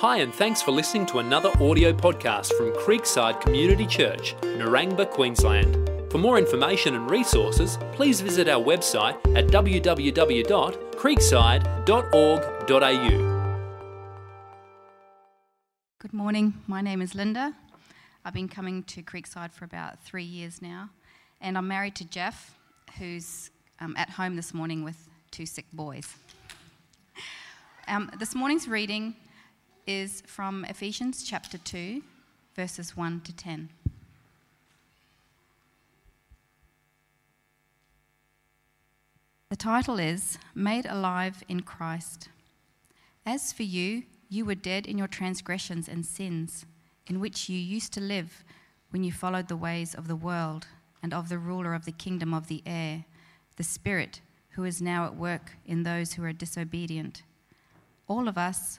Hi, and thanks for listening to another audio podcast from Creekside Community Church, Narangba, Queensland. For more information and resources, please visit our website at www.creekside.org.au. Good morning. My name is Linda. I've been coming to Creekside for about three years now, and I'm married to Jeff, who's um, at home this morning with two sick boys. Um, this morning's reading is from Ephesians chapter 2, verses 1 to 10. The title is Made Alive in Christ. As for you, you were dead in your transgressions and sins, in which you used to live when you followed the ways of the world and of the ruler of the kingdom of the air, the Spirit, who is now at work in those who are disobedient. All of us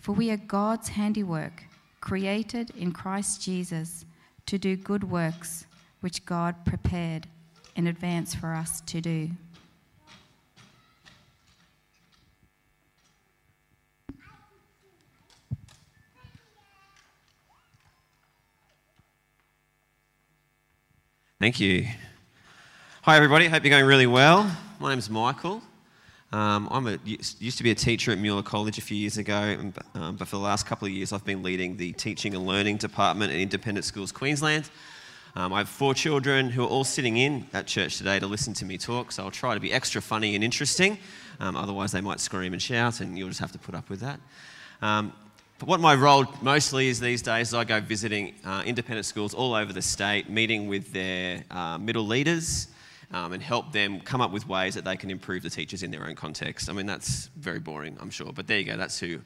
For we are God's handiwork, created in Christ Jesus to do good works, which God prepared in advance for us to do. Thank you. Hi, everybody. Hope you're going really well. My name's Michael. Um, I'm a, used to be a teacher at Mueller College a few years ago, um, but for the last couple of years, I've been leading the Teaching and Learning Department at Independent Schools Queensland. Um, I have four children who are all sitting in at church today to listen to me talk, so I'll try to be extra funny and interesting. Um, otherwise, they might scream and shout, and you'll just have to put up with that. Um, but what my role mostly is these days is I go visiting uh, independent schools all over the state, meeting with their uh, middle leaders um, and help them come up with ways that they can improve the teachers in their own context. I mean, that's very boring, I'm sure, but there you go, that's who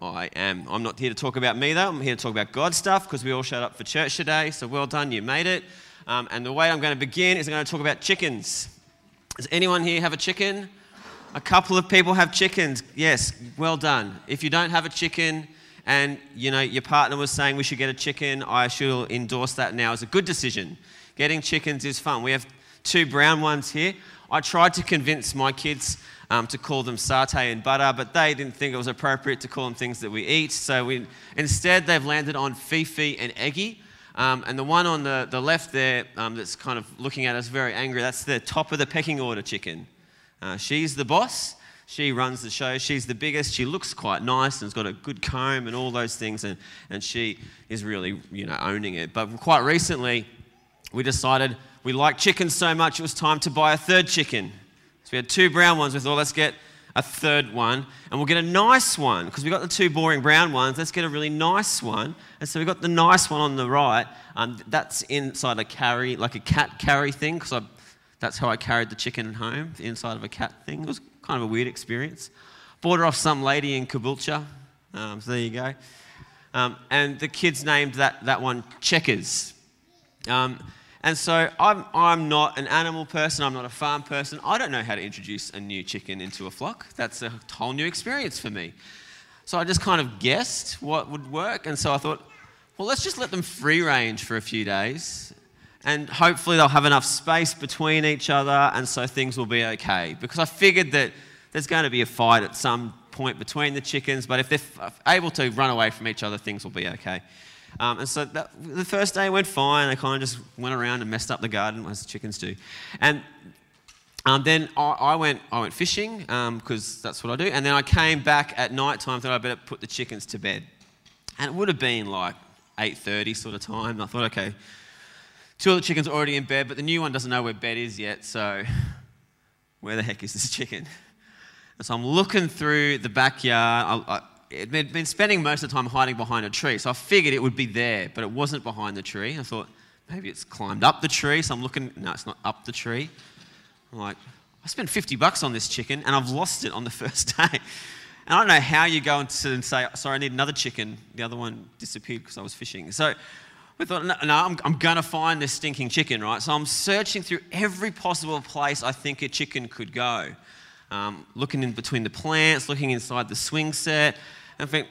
I am. I'm not here to talk about me though, I'm here to talk about God stuff because we all showed up for church today, so well done, you made it. Um, and the way I'm going to begin is I'm going to talk about chickens. Does anyone here have a chicken? A couple of people have chickens. Yes, well done. If you don't have a chicken, and you know your partner was saying we should get a chicken, I should endorse that now as a good decision. Getting chickens is fun. We have two brown ones here. I tried to convince my kids um, to call them satay and butter, but they didn't think it was appropriate to call them things that we eat. So we, instead, they've landed on Fifi and Eggy. Um, and the one on the, the left there um, that's kind of looking at us very angry, that's the top of the pecking order chicken. Uh, she's the boss, she runs the show. She's the biggest. She looks quite nice and has got a good comb and all those things. And, and she is really, you know, owning it. But quite recently, we decided we liked chickens so much it was time to buy a third chicken. So we had two brown ones. We thought, let's get a third one. And we'll get a nice one because we got the two boring brown ones. Let's get a really nice one. And so we got the nice one on the right. Um, that's inside a carry, like a cat carry thing because that's how I carried the chicken home, inside of a cat thing. It was kind of a weird experience. Bought her off some lady in Caboolture. Um, so there you go. Um, and the kids named that, that one Checkers. And so I'm, I'm not an animal person, I'm not a farm person. I don't know how to introduce a new chicken into a flock. That's a whole new experience for me. So I just kind of guessed what would work. And so I thought, well, let's just let them free range for a few days and hopefully they'll have enough space between each other, and so things will be okay. Because I figured that there's going to be a fight at some point between the chickens, but if they're able to run away from each other, things will be okay. Um, and so that, the first day went fine. I kind of just went around and messed up the garden, as chickens do. And um, then I, I, went, I went fishing because um, that's what I do. And then I came back at night time, thought I better put the chickens to bed. And it would have been like 8.30 sort of time. And I thought, okay, two of the chickens are already in bed, but the new one doesn't know where bed is yet, so where the heck is this chicken? And so I'm looking through the backyard. I, I, it had been spending most of the time hiding behind a tree, so I figured it would be there, but it wasn't behind the tree. I thought, maybe it's climbed up the tree, so I'm looking, no, it's not up the tree. I'm like, I spent 50 bucks on this chicken and I've lost it on the first day. And I don't know how you go and say, sorry, I need another chicken. The other one disappeared because I was fishing. So we thought, no, no I'm, I'm going to find this stinking chicken, right? So I'm searching through every possible place I think a chicken could go. Um, looking in between the plants, looking inside the swing set, and I think,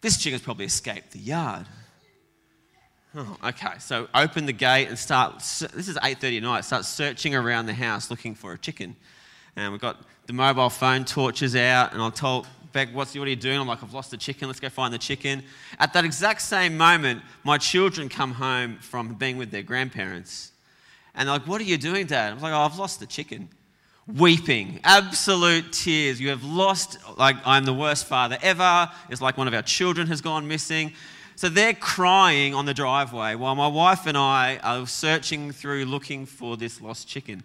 this chicken's probably escaped the yard. Oh, okay. So open the gate and start. This is 8:30 at night. Start searching around the house looking for a chicken. And we've got the mobile phone torches out, and I told Beck, "What's what are you doing?" I'm like, "I've lost the chicken. Let's go find the chicken." At that exact same moment, my children come home from being with their grandparents, and they're like, "What are you doing, Dad?" I was like, "Oh, I've lost the chicken." Weeping, absolute tears. You have lost, like, I'm the worst father ever. It's like one of our children has gone missing. So they're crying on the driveway while my wife and I are searching through looking for this lost chicken.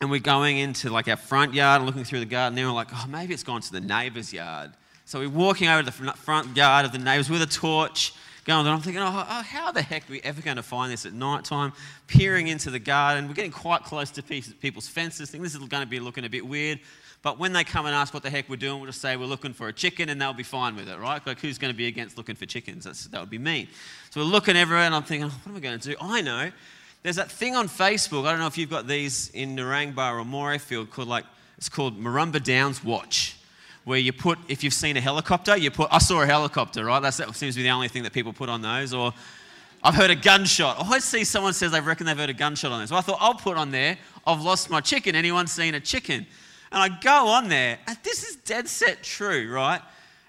And we're going into like our front yard and looking through the garden. Then we're like, oh, maybe it's gone to the neighbour's yard. So we're walking over to the front yard of the neighbours with a torch, going. I'm thinking, oh, oh, how the heck are we ever going to find this at night time? Peering into the garden, we're getting quite close to people's fences. Think this is going to be looking a bit weird. But when they come and ask what the heck we're doing, we'll just say we're looking for a chicken and they'll be fine with it, right? Like, who's going to be against looking for chickens? That's, that would be mean. So we're looking everywhere and I'm thinking, oh, what am I going to do? I know. There's that thing on Facebook. I don't know if you've got these in Narangba or Morayfield called like, it's called Murrumba Downs Watch. Where you put, if you've seen a helicopter, you put, I saw a helicopter, right? That's, that seems to be the only thing that people put on those. Or I've heard a gunshot. I always see someone says they reckon they've heard a gunshot on this. So I thought I'll put on there, I've lost my chicken. Anyone seen a chicken? And I go on there, and this is dead set true, right?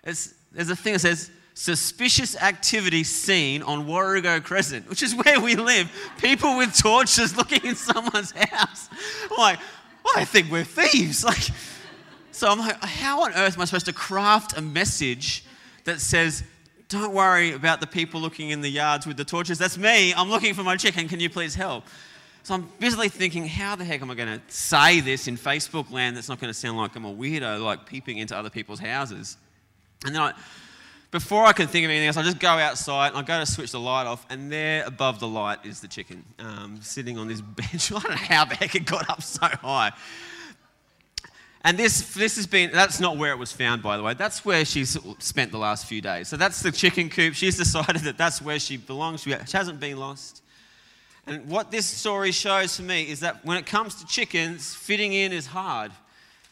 It's, there's a thing that says, suspicious activity seen on Warrego Crescent, which is where we live. People with torches looking in someone's house. I'm like, well, I think we're thieves. Like, so I'm like, how on earth am I supposed to craft a message that says, don't worry about the people looking in the yards with the torches. That's me. I'm looking for my chicken. Can you please help? So I'm busily thinking, how the heck am I going to say this in Facebook land that's not going to sound like I'm a weirdo, like peeping into other people's houses? And then I, before I can think of anything else, I just go outside and I go to switch the light off, and there above the light is the chicken um, sitting on this bench. I don't know how the heck it got up so high. And this, this has been, that's not where it was found, by the way. That's where she's spent the last few days. So that's the chicken coop. She's decided that that's where she belongs. She hasn't been lost. And what this story shows for me is that when it comes to chickens, fitting in is hard.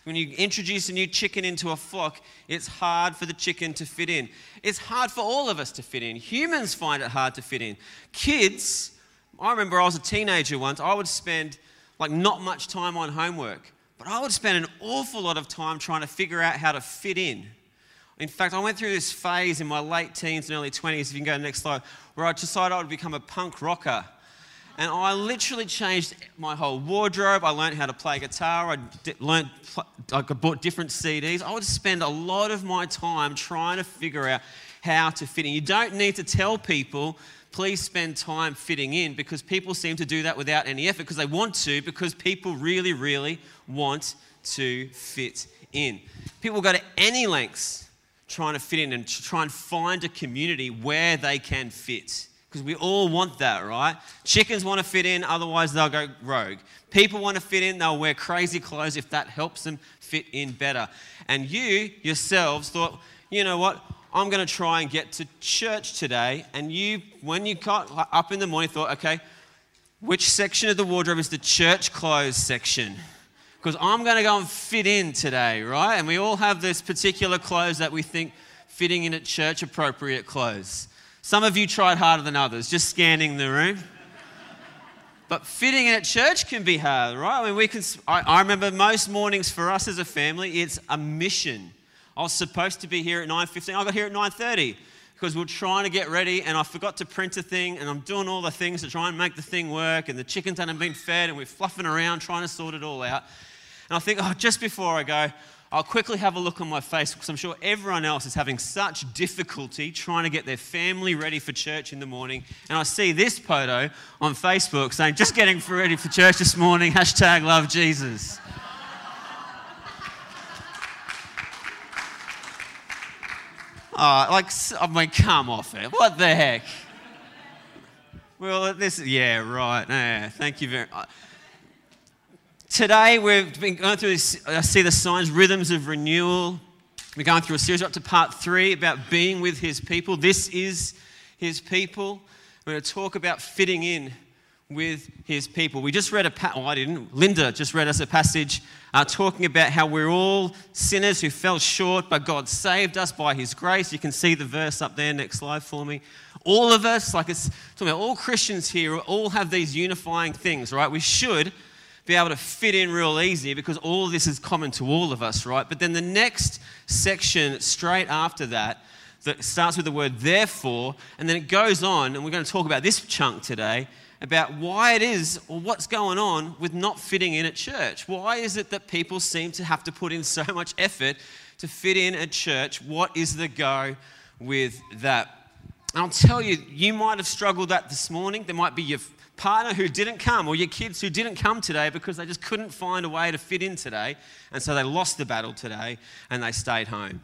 When you introduce a new chicken into a flock, it's hard for the chicken to fit in. It's hard for all of us to fit in. Humans find it hard to fit in. Kids, I remember I was a teenager once, I would spend like not much time on homework, but I would spend an awful lot of time trying to figure out how to fit in. In fact, I went through this phase in my late teens and early 20s, if you can go to the next slide, where I decided I would become a punk rocker. And I literally changed my whole wardrobe. I learned how to play guitar. I learned, I bought different CDs. I would spend a lot of my time trying to figure out how to fit in. You don't need to tell people, please spend time fitting in, because people seem to do that without any effort because they want to, because people really, really want to fit in. People go to any lengths trying to fit in and try and find a community where they can fit because we all want that, right? Chickens want to fit in, otherwise they'll go rogue. People want to fit in, they'll wear crazy clothes if that helps them fit in better. And you yourselves thought, you know what? I'm going to try and get to church today. And you, when you got up in the morning, thought, okay, which section of the wardrobe is the church clothes section? Because I'm going to go and fit in today, right? And we all have this particular clothes that we think fitting in at church appropriate clothes. Some of you tried harder than others, just scanning the room. But fitting in at church can be hard, right? I mean, we can. I, I, remember most mornings for us as a family, it's a mission. I was supposed to be here at 9:15. I got here at 9:30 because we are trying to get ready, and I forgot to print a thing, and I'm doing all the things to try and make the thing work, and the chickens hadn't been fed, and we're fluffing around trying to sort it all out. And I think, oh, just before I go, I'll quickly have a look on my face because I'm sure everyone else is having such difficulty trying to get their family ready for church in the morning. And I see this photo on Facebook saying, just getting ready for church this morning, hashtag love Jesus. Oh, like, I mean, come off it. What the heck? Well, this, yeah, right. Yeah, thank you very much. Today, we've been going through this, I see the signs, rhythms of renewal. We're going through a series up to part three about being with his people. This is his people. We're going to talk about fitting in with his people. We just read a, pa- oh, I didn't. Linda just read us a passage uh, talking about how we're all sinners who fell short, but God saved us by his grace. You can see the verse up there. Next slide for me. All of us, like it's talking about all Christians here, all have these unifying things, right? We should be able to fit in real easy because all of this is common to all of us, right? But then the next section straight after that, that starts with the word therefore, and then it goes on, and we're going to talk about this chunk today about why it is or what's going on with not fitting in at church. Why is it that people seem to have to put in so much effort to fit in at church? What is the go with that? And I'll tell you, you might have struggled that this morning. There might be your partner who didn't come or your kids who didn't come today because they just couldn't find a way to fit in today. And so they lost the battle today and they stayed home.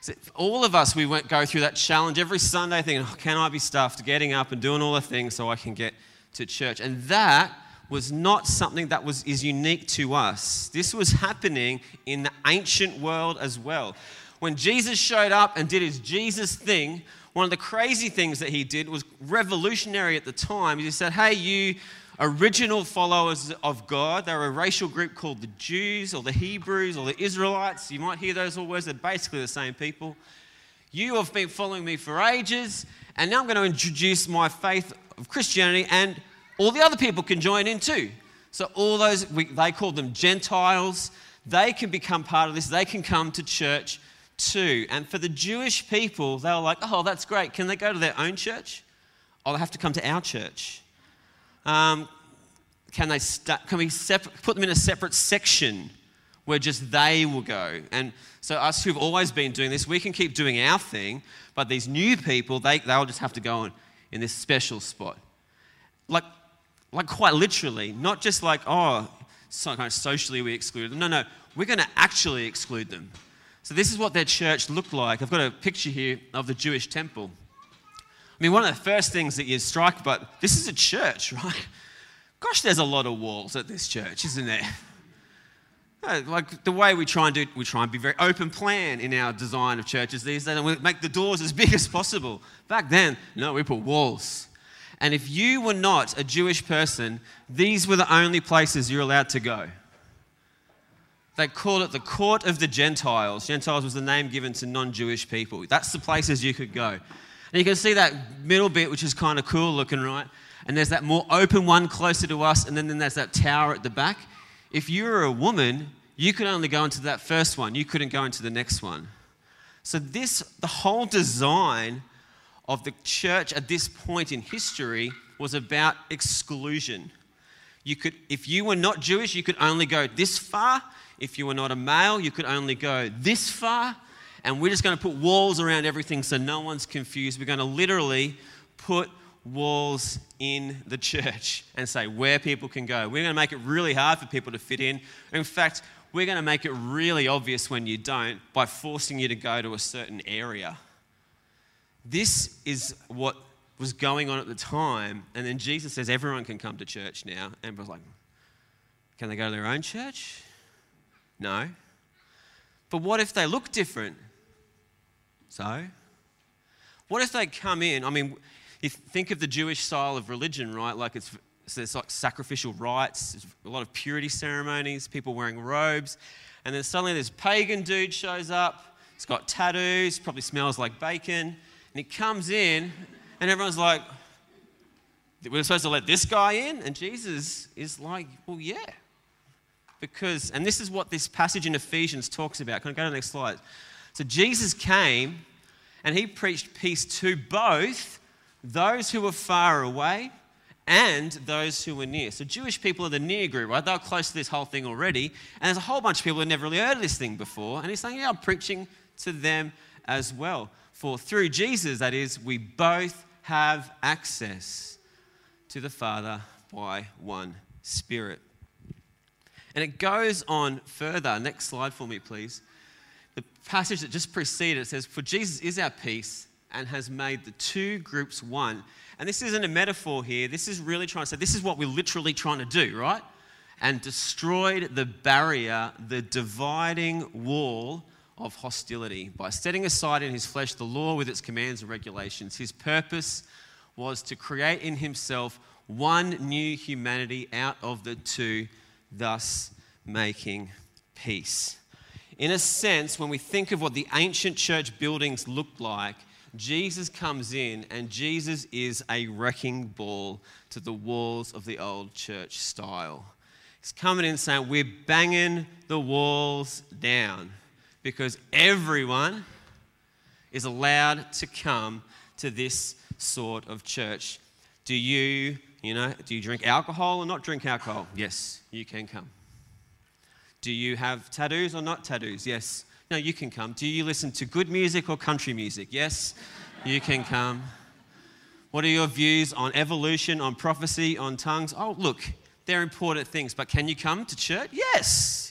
So all of us, we went, go through that challenge every Sunday thinking, oh, can I be stuffed, getting up and doing all the things so I can get to church. And that was not something that was, is unique to us. This was happening in the ancient world as well. When Jesus showed up and did his Jesus thing, one of the crazy things that he did was revolutionary at the time. He said, Hey, you original followers of God, they were a racial group called the Jews or the Hebrews or the Israelites. You might hear those all words, they're basically the same people. You have been following me for ages, and now I'm going to introduce my faith of Christianity, and all the other people can join in too. So, all those, we, they call them Gentiles, they can become part of this, they can come to church too. And for the Jewish people, they were like, oh, that's great. Can they go to their own church? Or they have to come to our church? Um, can, they st- can we separ- put them in a separate section where just they will go? And so, us who've always been doing this, we can keep doing our thing, but these new people, they, they'll just have to go in, in this special spot. Like, like quite literally, not just like, oh, so kind of socially we exclude them. No, no, we're going to actually exclude them. So, this is what their church looked like. I've got a picture here of the Jewish temple. I mean, one of the first things that you strike, but this is a church, right? Gosh, there's a lot of walls at this church, isn't there? Uh, like the way we try and do, we try and be very open plan in our design of churches these days, and we make the doors as big as possible. Back then, no, we put walls. And if you were not a Jewish person, these were the only places you're allowed to go. They called it the court of the Gentiles. Gentiles was the name given to non Jewish people. That's the places you could go. And you can see that middle bit, which is kind of cool looking, right? And there's that more open one closer to us, and then, then there's that tower at the back. If you were a woman, you could only go into that first one, you couldn't go into the next one. So, this, the whole design of the church at this point in history was about exclusion. You could, if you were not Jewish, you could only go this far, if you were not a male, you could only go this far. And we're just going to put walls around everything so no one's confused. We're going to literally put walls in the church and say where people can go. We're going to make it really hard for people to fit in. In fact, we're going to make it really obvious when you don't by forcing you to go to a certain area. This is what was going on at the time. And then Jesus says everyone can come to church now. And was like, can they go to their own church? No. But what if they look different? So? What if they come in? I mean, you think of the Jewish style of religion, right? Like it's, it's like sacrificial rites, a lot of purity ceremonies, people wearing robes. And then suddenly this pagan dude shows up. He's got tattoos, probably smells like bacon. And he comes in, and everyone's like, we're supposed to let this guy in? And Jesus is like, well, yeah because, and this is what this passage in Ephesians talks about. Can I go to the next slide? So Jesus came and he preached peace to both those who were far away and those who were near. So Jewish people are the near group, right? They're close to this whole thing already. And there's a whole bunch of people who never really heard of this thing before. And he's saying, yeah, I'm preaching to them as well. For through Jesus, that is, we both have access to the Father by one Spirit. And it goes on further. Next slide for me, please. The passage that just preceded it says, For Jesus is our peace and has made the two groups one. And this isn't a metaphor here. This is really trying to say this is what we're literally trying to do, right? And destroyed the barrier, the dividing wall of hostility by setting aside in his flesh the law with its commands and regulations. His purpose was to create in himself one new humanity out of the two, thus making peace. In a sense, when we think of what the ancient church buildings looked like, Jesus comes in and Jesus is a wrecking ball to the walls of the old church style. He's coming in saying, We're banging the walls down because everyone is allowed to come to this sort of church. Do you, you know, do you drink alcohol or not drink alcohol? Yes, you can come. Do you have tattoos or not tattoos? Yes. No, you can come. Do you listen to good music or country music? Yes, you can come. What are your views on evolution, on prophecy, on tongues? Oh, look, they're important things, but can you come to church? Yes.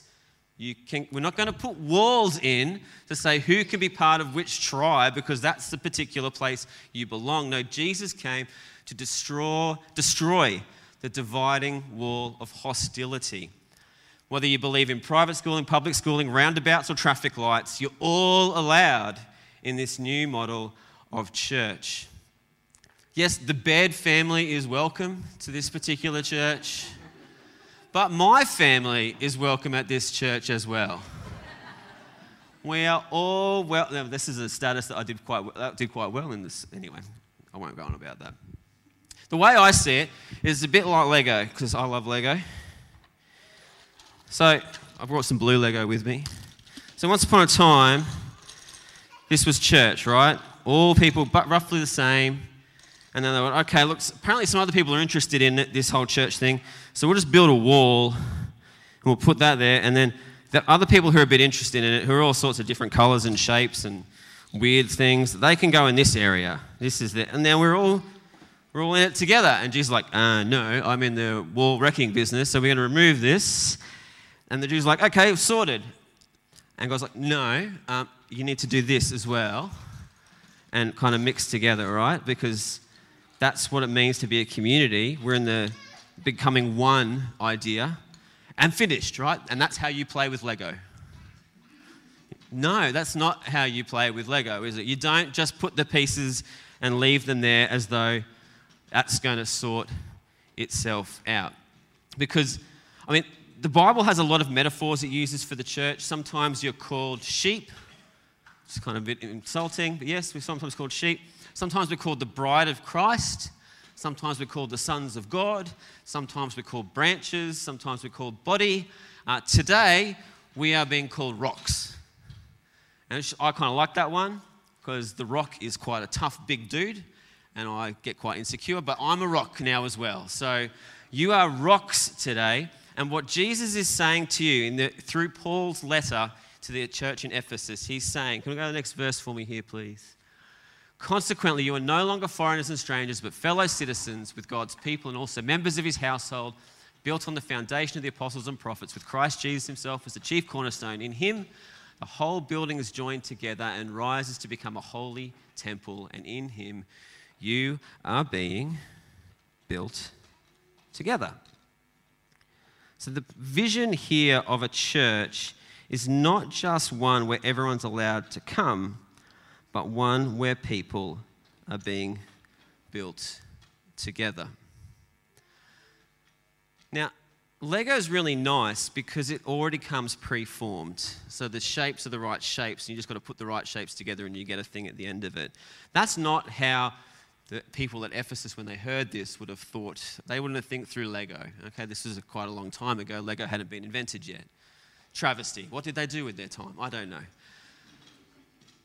Can, we're not going to put walls in to say who can be part of which tribe because that's the particular place you belong. No, Jesus came to destroy, destroy the dividing wall of hostility. Whether you believe in private schooling, public schooling, roundabouts, or traffic lights, you're all allowed in this new model of church. Yes, the Baird family is welcome to this particular church. But my family is welcome at this church as well. We are all well. This is a status that I did quite, did quite well in this. Anyway, I won't go on about that. The way I see it is a bit like Lego, because I love Lego. So I brought some blue Lego with me. So once upon a time, this was church, right? All people, but roughly the same. And then they went, okay, look, apparently some other people are interested in it, this whole church thing. So we'll just build a wall and we'll put that there. And then the other people who are a bit interested in it, who are all sorts of different colors and shapes and weird things, they can go in this area. This is the, and then we're all we're all in it together. And Jesus like, uh, no, I'm in the wall wrecking business, so we're going to remove this. And the Jew's are like, okay, sorted. And God's like, no, um, you need to do this as well. And kind of mix together, right? Because that's what it means to be a community. We're in the becoming one idea and finished, right? And that's how you play with Lego. No, that's not how you play with Lego, is it? You don't just put the pieces and leave them there as though that's going to sort itself out. Because, I mean, the Bible has a lot of metaphors it uses for the church. Sometimes you're called sheep. It's kind of a bit insulting, but yes, we're sometimes called sheep. Sometimes we're called the bride of Christ. Sometimes we're called the sons of God. Sometimes we're called branches. Sometimes we're called body. Uh, today, we are being called rocks. And I kind of like that one because the rock is quite a tough, big dude, and I get quite insecure, but I'm a rock now as well. So you are rocks today. And what Jesus is saying to you the, through Paul's letter to the church in Ephesus, he's saying, Can we go to the next verse for me here, please? Consequently, you are no longer foreigners and strangers, but fellow citizens with God's people and also members of his household, built on the foundation of the apostles and prophets, with Christ Jesus himself as the chief cornerstone. In him, the whole building is joined together and rises to become a holy temple, and in him, you are being built together. So, the vision here of a church is not just one where everyone's allowed to come but one where people are being built together. Now, Lego is really nice because it already comes pre-formed. So the shapes are the right shapes, and you just got to put the right shapes together and you get a thing at the end of it. That's not how the people at Ephesus, when they heard this, would have thought. They wouldn't have think through Lego. Okay, this is quite a long time ago. Lego hadn't been invented yet. Travesty. What did they do with their time? I don't know.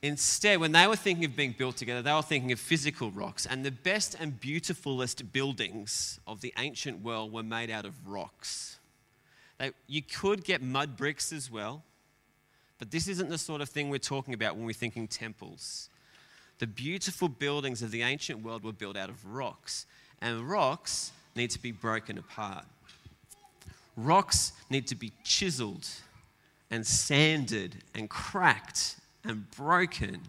Instead, when they were thinking of being built together, they were thinking of physical rocks. And the best and beautifulest buildings of the ancient world were made out of rocks. They, you could get mud bricks as well, but this isn't the sort of thing we're talking about when we're thinking temples. The beautiful buildings of the ancient world were built out of rocks, and rocks need to be broken apart. Rocks need to be chiseled and sanded and cracked and broken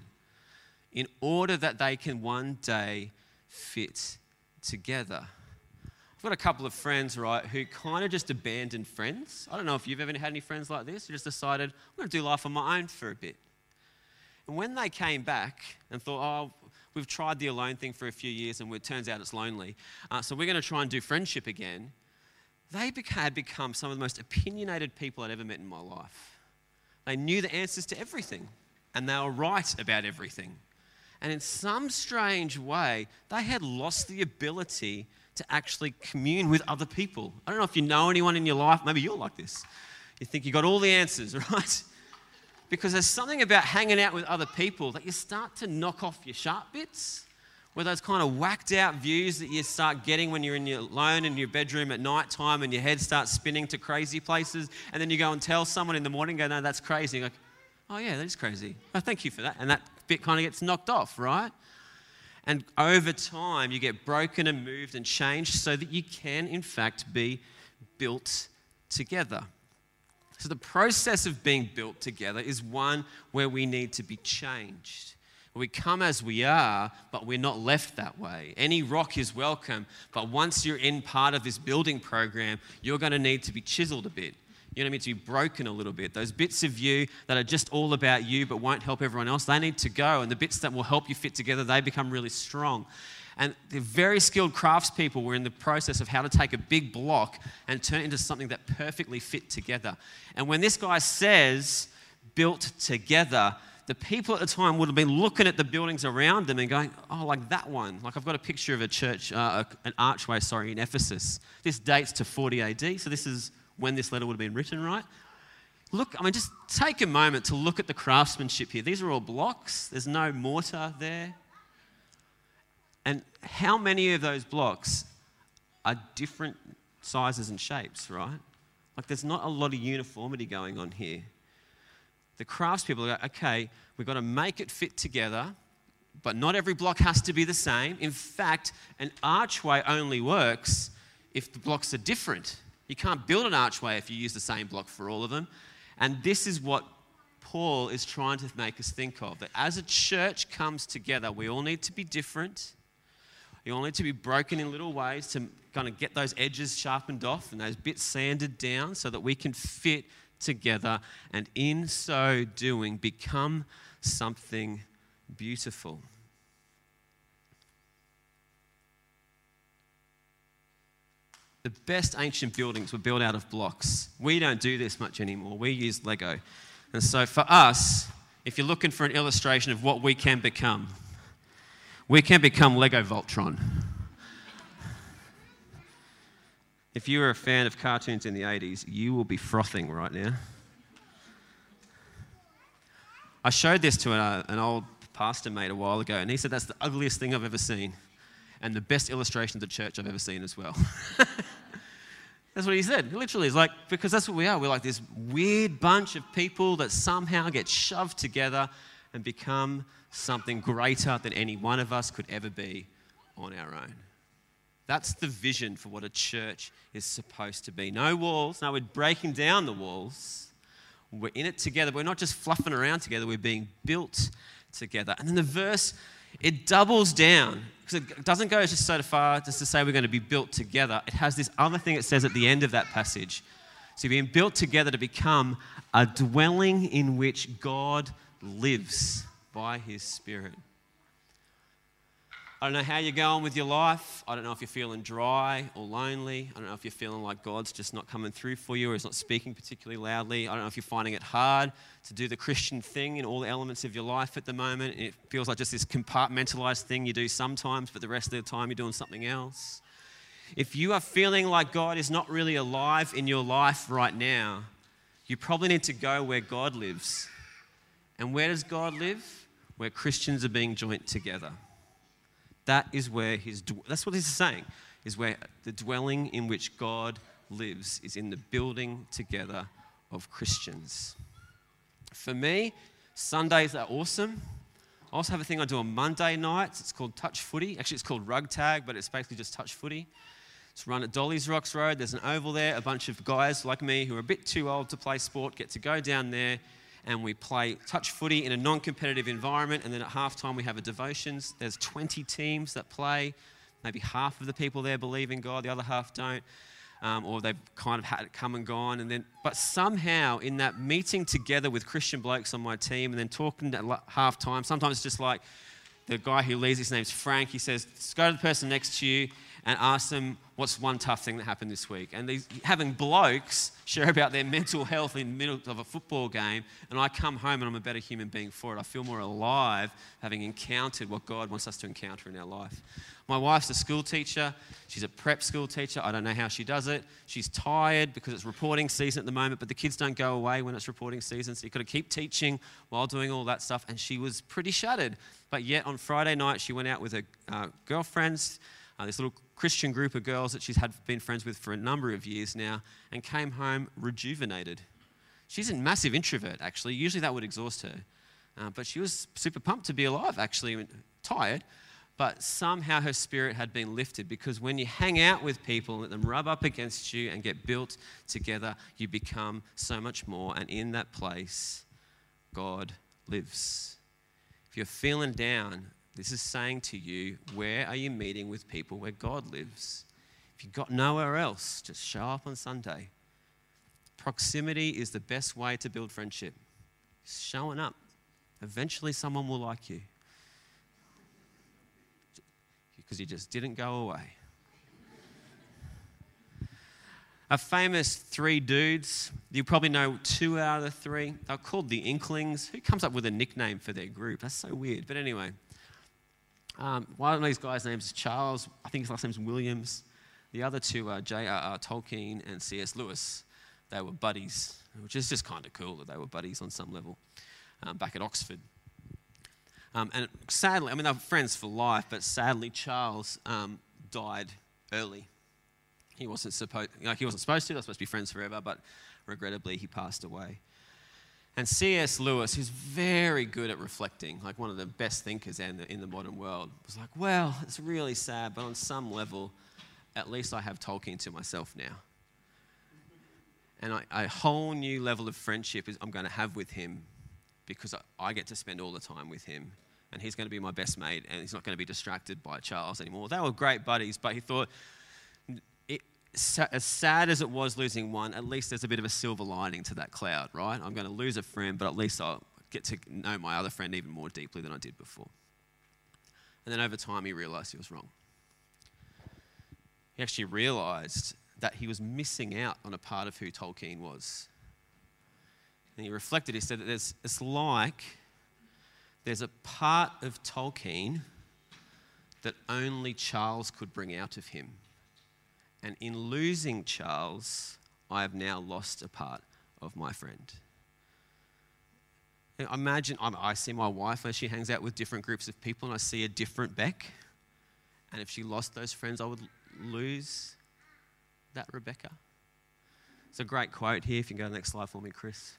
in order that they can one day fit together. I've got a couple of friends, right, who kind of just abandoned friends. I don't know if you've ever had any friends like this who just decided, I'm going to do life on my own for a bit. And when they came back and thought, oh, we've tried the alone thing for a few years and it turns out it's lonely, uh, so we're going to try and do friendship again, they had become some of the most opinionated people I'd ever met in my life. They knew the answers to everything and they were right about everything. And in some strange way, they had lost the ability to actually commune with other people. I don't know if you know anyone in your life, maybe you're like this. You think you got all the answers, right? Because there's something about hanging out with other people that you start to knock off your sharp bits, where those kind of whacked out views that you start getting when you're in your, alone in your bedroom at night time and your head starts spinning to crazy places, and then you go and tell someone in the morning, go, no, that's crazy. You're like, oh yeah, that is crazy. Oh, thank you for that. And that bit kind of gets knocked off, right? And over time, you get broken and moved and changed so that you can, in fact, be built together. So, the process of being built together is one where we need to be changed. We come as we are, but we're not left that way. Any rock is welcome, but once you're in part of this building program, you're going to need to be chiseled a bit. You're going to need to be broken a little bit. Those bits of you that are just all about you but won't help everyone else, they need to go. And the bits that will help you fit together, they become really strong. And the very skilled craftspeople were in the process of how to take a big block and turn it into something that perfectly fit together. And when this guy says, built together, the people at the time would have been looking at the buildings around them and going, oh, like that one. Like I've got a picture of a church, uh, an archway, sorry, in Ephesus. This dates to 40 AD, so this is when this letter would have been written, right? Look, I mean, just take a moment to look at the craftsmanship here. These are all blocks, there's no mortar there. And how many of those blocks are different sizes and shapes, right? Like, there's not a lot of uniformity going on here. The craftspeople go, okay, we've got to make it fit together, but not every block has to be the same. In fact, an archway only works if the blocks are different. You can't build an archway if you use the same block for all of them. And this is what Paul is trying to make us think of that as a church comes together, we all need to be different. We all need to be broken in little ways to kind of get those edges sharpened off and those bits sanded down so that we can fit together and in so doing become something beautiful. The best ancient buildings were built out of blocks. We don't do this much anymore. We use Lego. And so for us, if you're looking for an illustration of what we can become, we can become Lego Voltron. If you were a fan of cartoons in the 80s, you will be frothing right now. I showed this to an, uh, an old pastor mate a while ago, and he said that's the ugliest thing I've ever seen and the best illustration of the church I've ever seen as well. that's what he said. Literally, it's like, because that's what we are. We're like this weird bunch of people that somehow get shoved together and become something greater than any one of us could ever be on our own. That's the vision for what a church is supposed to be. No walls. No, we're breaking down the walls. We're in it together. We're not just fluffing around together, we're being built together. And then the verse it doubles down because it doesn't go just so far just to say we're going to be built together. It has this other thing it says at the end of that passage. So, being built together to become a dwelling in which God lives by his Spirit. I don't know how you're going with your life. I don't know if you're feeling dry or lonely. I don't know if you're feeling like God's just not coming through for you or He's not speaking particularly loudly. I don't know if you're finding it hard to do the Christian thing in all the elements of your life at the moment. It feels like just this compartmentalized thing you do sometimes, but the rest of the time you're doing something else. If you are feeling like God is not really alive in your life right now, you probably need to go where God lives. And where does God live? where Christians are being joined together. That is where his, that's what he's saying, is where the dwelling in which God lives is in the building together of Christians. For me, Sundays are awesome. I also have a thing I do on Monday nights. It's called touch footy. Actually, it's called rug tag, but it's basically just touch footy. It's run at Dohles Rocks Road. There's an oval there. A bunch of guys like me who are a bit too old to play sport get to go down there and we play touch footy in a non competitive environment. And then at halftime, we have a devotions. There's 20 teams that play. Maybe half of the people there believe in God, the other half don't. Um, or they've kind of had it come and gone. And then, but somehow in that meeting together with Christian blokes on my team and then talking at half time, sometimes it's just like the guy who leads, his name's Frank, he says, go to the person next to you and ask them what's one tough thing that happened this week. And these, having blokes share about their mental health in the middle of a football game, and I come home and I'm a better human being for it. I feel more alive having encountered what God wants us to encounter in our life. My wife's a school teacher. She's a prep school teacher. I don't know how she does it. She's tired because it's reporting season at the moment, but the kids don't go away when it's reporting season, so you've got to keep teaching while doing all that stuff. And she was pretty shattered. But yet on Friday night, she went out with her uh, girlfriends uh, this little Christian group of girls that she's had been friends with for a number of years now, and came home rejuvenated. She's a massive introvert, actually. Usually that would exhaust her. Uh, but she was super pumped to be alive, actually, tired. But somehow her spirit had been lifted because when you hang out with people and let them rub up against you and get built together, you become so much more. And in that place, God lives. If you're feeling down, this is saying to you, where are you meeting with people where God lives? If you've got nowhere else, just show up on Sunday. Proximity is the best way to build friendship. Showing up. Eventually, someone will like you because you just didn't go away. A famous three dudes, you probably know two out of the three. They're called the Inklings. Who comes up with a nickname for their group? That's so weird. But anyway, um, one of these guys' names is Charles. I think his last name's Williams. The other two are J.R.R. Tolkien and C.S. Lewis. They were buddies, which is just kind of cool that they were buddies on some level um, back at Oxford. Um, and sadly, I mean, they were friends for life, but sadly, Charles um, died early. He wasn't supposed, like, he wasn't supposed to. They were supposed to be friends forever, but regrettably, he passed away. And C.S. Lewis, who's very good at reflecting, like one of the best thinkers in the, in the modern world, was like, well, it's really sad, but on some level, at least I have Tolkien to myself now. And I, a whole new level of friendship is I'm going to have with him because I, I get to spend all the time with him. And he's going to be my best mate, and he's not going to be distracted by Charles anymore. They were great buddies, but he thought, as sad as it was losing one, at least there's a bit of a silver lining to that cloud, right? I'm going to lose a friend, but at least I'll get to know my other friend even more deeply than I did before. And then over time, he realized he was wrong. He actually realized that he was missing out on a part of who Tolkien was. And he reflected, he said that there's, it's like there's a part of Tolkien that only Charles could bring out of him. And in losing Charles, I have now lost a part of my friend. Imagine I see my wife as she hangs out with different groups of people, and I see a different Beck. And if she lost those friends, I would lose that Rebecca. It's a great quote here. If you can go to the next slide for me, Chris.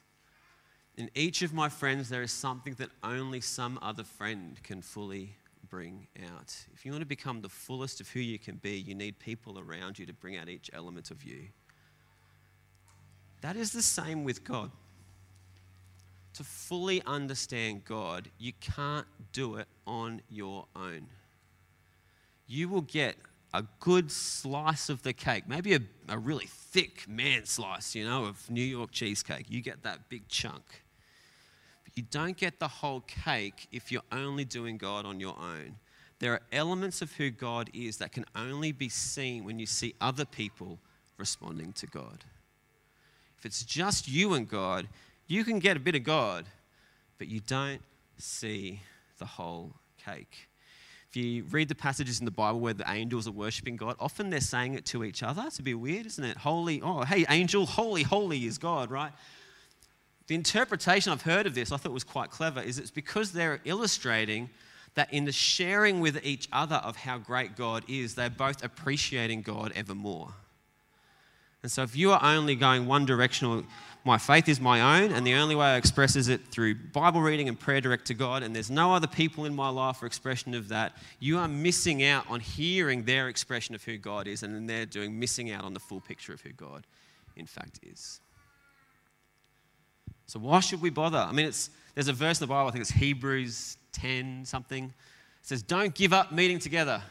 In each of my friends, there is something that only some other friend can fully bring out. If you want to become the fullest of who you can be, you need people around you to bring out each element of you. That is the same with God. To fully understand God, you can't do it on your own. You will get a good slice of the cake, maybe a, a really thick man slice, you know, of New York cheesecake. You get that big chunk. You don't get the whole cake if you're only doing God on your own. There are elements of who God is that can only be seen when you see other people responding to God. If it's just you and God, you can get a bit of God, but you don't see the whole cake. If you read the passages in the Bible where the angels are worshiping God, often they're saying it to each other. It's a bit weird, isn't it? Holy, oh, hey, angel, holy, holy is God, right? The interpretation I've heard of this, I thought was quite clever, is it's because they're illustrating that in the sharing with each other of how great God is, they're both appreciating God ever more. And so if you are only going one directional, my faith is my own, and the only way I express is it through Bible reading and prayer direct to God, and there's no other people in my life for expression of that, you are missing out on hearing their expression of who God is, and then they're doing missing out on the full picture of who God in fact is. So why should we bother? I mean, it's, there's a verse in the Bible, I think it's Hebrews 10 something. It says, Don't give up meeting together.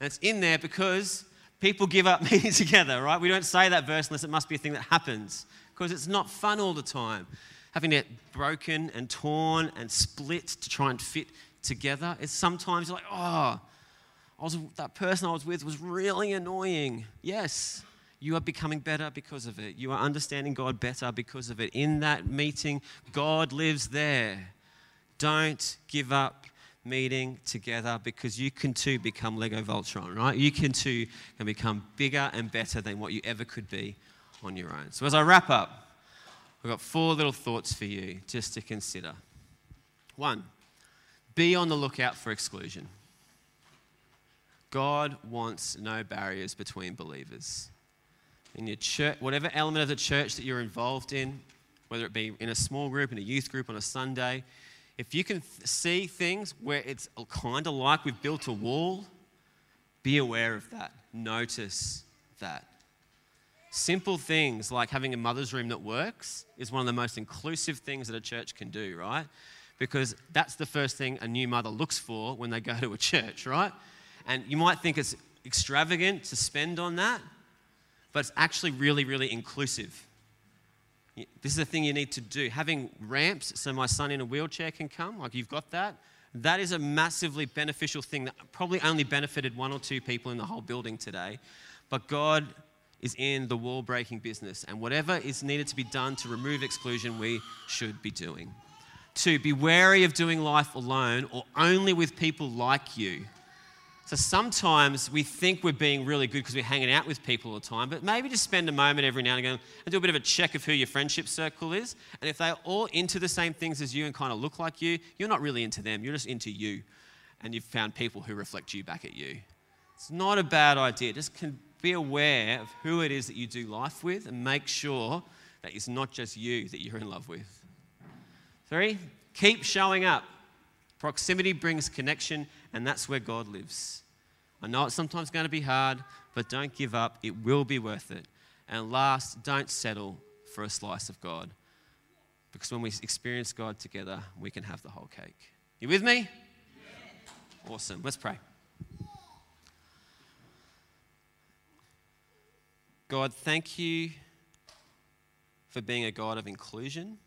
And it's in there because people give up meeting together, right? We don't say that verse unless it must be a thing that happens because it's not fun all the time. Having it broken and torn and split to try and fit together, it's sometimes like, oh, I was, that person I was with was really annoying. Yes, you are becoming better because of it. You are understanding God better because of it. In that meeting, God lives there. Don't give up meeting together because you can too become Lego Voltron, right? You can too can become bigger and better than what you ever could be on your own. So as I wrap up, I've got four little thoughts for you just to consider. One, be on the lookout for exclusion. God wants no barriers between believers. In your church, whatever element of the church that you're involved in, whether it be in a small group, in a youth group, on a Sunday, if you can th- see things where it's kind of like we've built a wall, be aware of that. Notice that. Simple things like having a mother's room that works is one of the most inclusive things that a church can do, right? Because that's the first thing a new mother looks for when they go to a church, right? And you might think it's extravagant to spend on that, but it's actually really, really inclusive. This is a thing you need to do. Having ramps so my son in a wheelchair can come, like you've got that, that is a massively beneficial thing that probably only benefited one or two people in the whole building today. But God is in the wall breaking business, and whatever is needed to be done to remove exclusion, we should be doing. Two, be wary of doing life alone or only with people like you. So sometimes we think we're being really good because we're hanging out with people all the time, but maybe just spend a moment every now and again and do a bit of a check of who your friendship circle is. And if they're all into the same things as you and kind of look like you, you're not really into them, you're just into you. And you've found people who reflect you back at you. It's not a bad idea. Just can be aware of who it is that you do life with and make sure that it's not just you that you're in love with. Three, keep showing up. Proximity brings connection, and that's where God lives. I know it's sometimes going to be hard, but don't give up. It will be worth it. And last, don't settle for a slice of God. Because when we experience God together, we can have the whole cake. You with me? Yeah. Awesome. Let's pray. God, thank you for being a God of inclusion,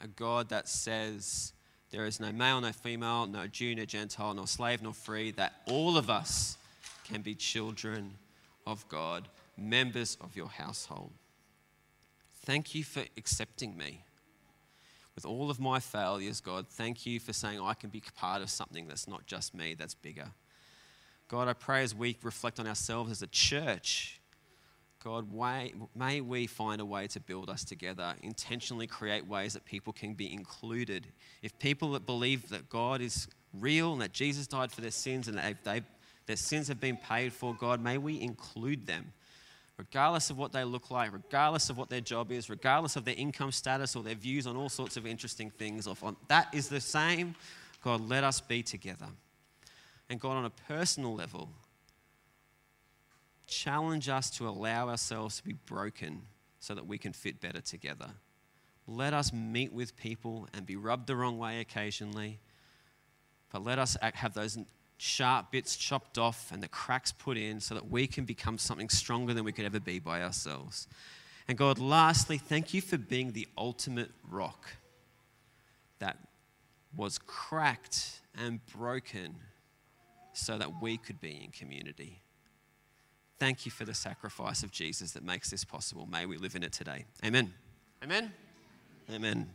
a God that says, there is no male, no female, no Jew, no Gentile, nor slave, nor free, that all of us can be children of God, members of your household. Thank you for accepting me. With all of my failures, God, thank you for saying I can be part of something that's not just me, that's bigger. God, I pray as we reflect on ourselves as a church, God, may we find a way to build us together, intentionally create ways that people can be included. If people that believe that God is real and that Jesus died for their sins and that they, their sins have been paid for, God, may we include them. Regardless of what they look like, regardless of what their job is, regardless of their income status or their views on all sorts of interesting things, that is the same. God, let us be together. And God, on a personal level, challenge us to allow ourselves to be broken so that we can fit better together. Let us meet with people and be rubbed the wrong way occasionally, but let us have those sharp bits chopped off and the cracks put in so that we can become something stronger than we could ever be by ourselves. And God, lastly, thank you for being the ultimate rock that was cracked and broken so that we could be in community. Thank you for the sacrifice of Jesus that makes this possible. May we live in it today. Amen. Amen. Amen.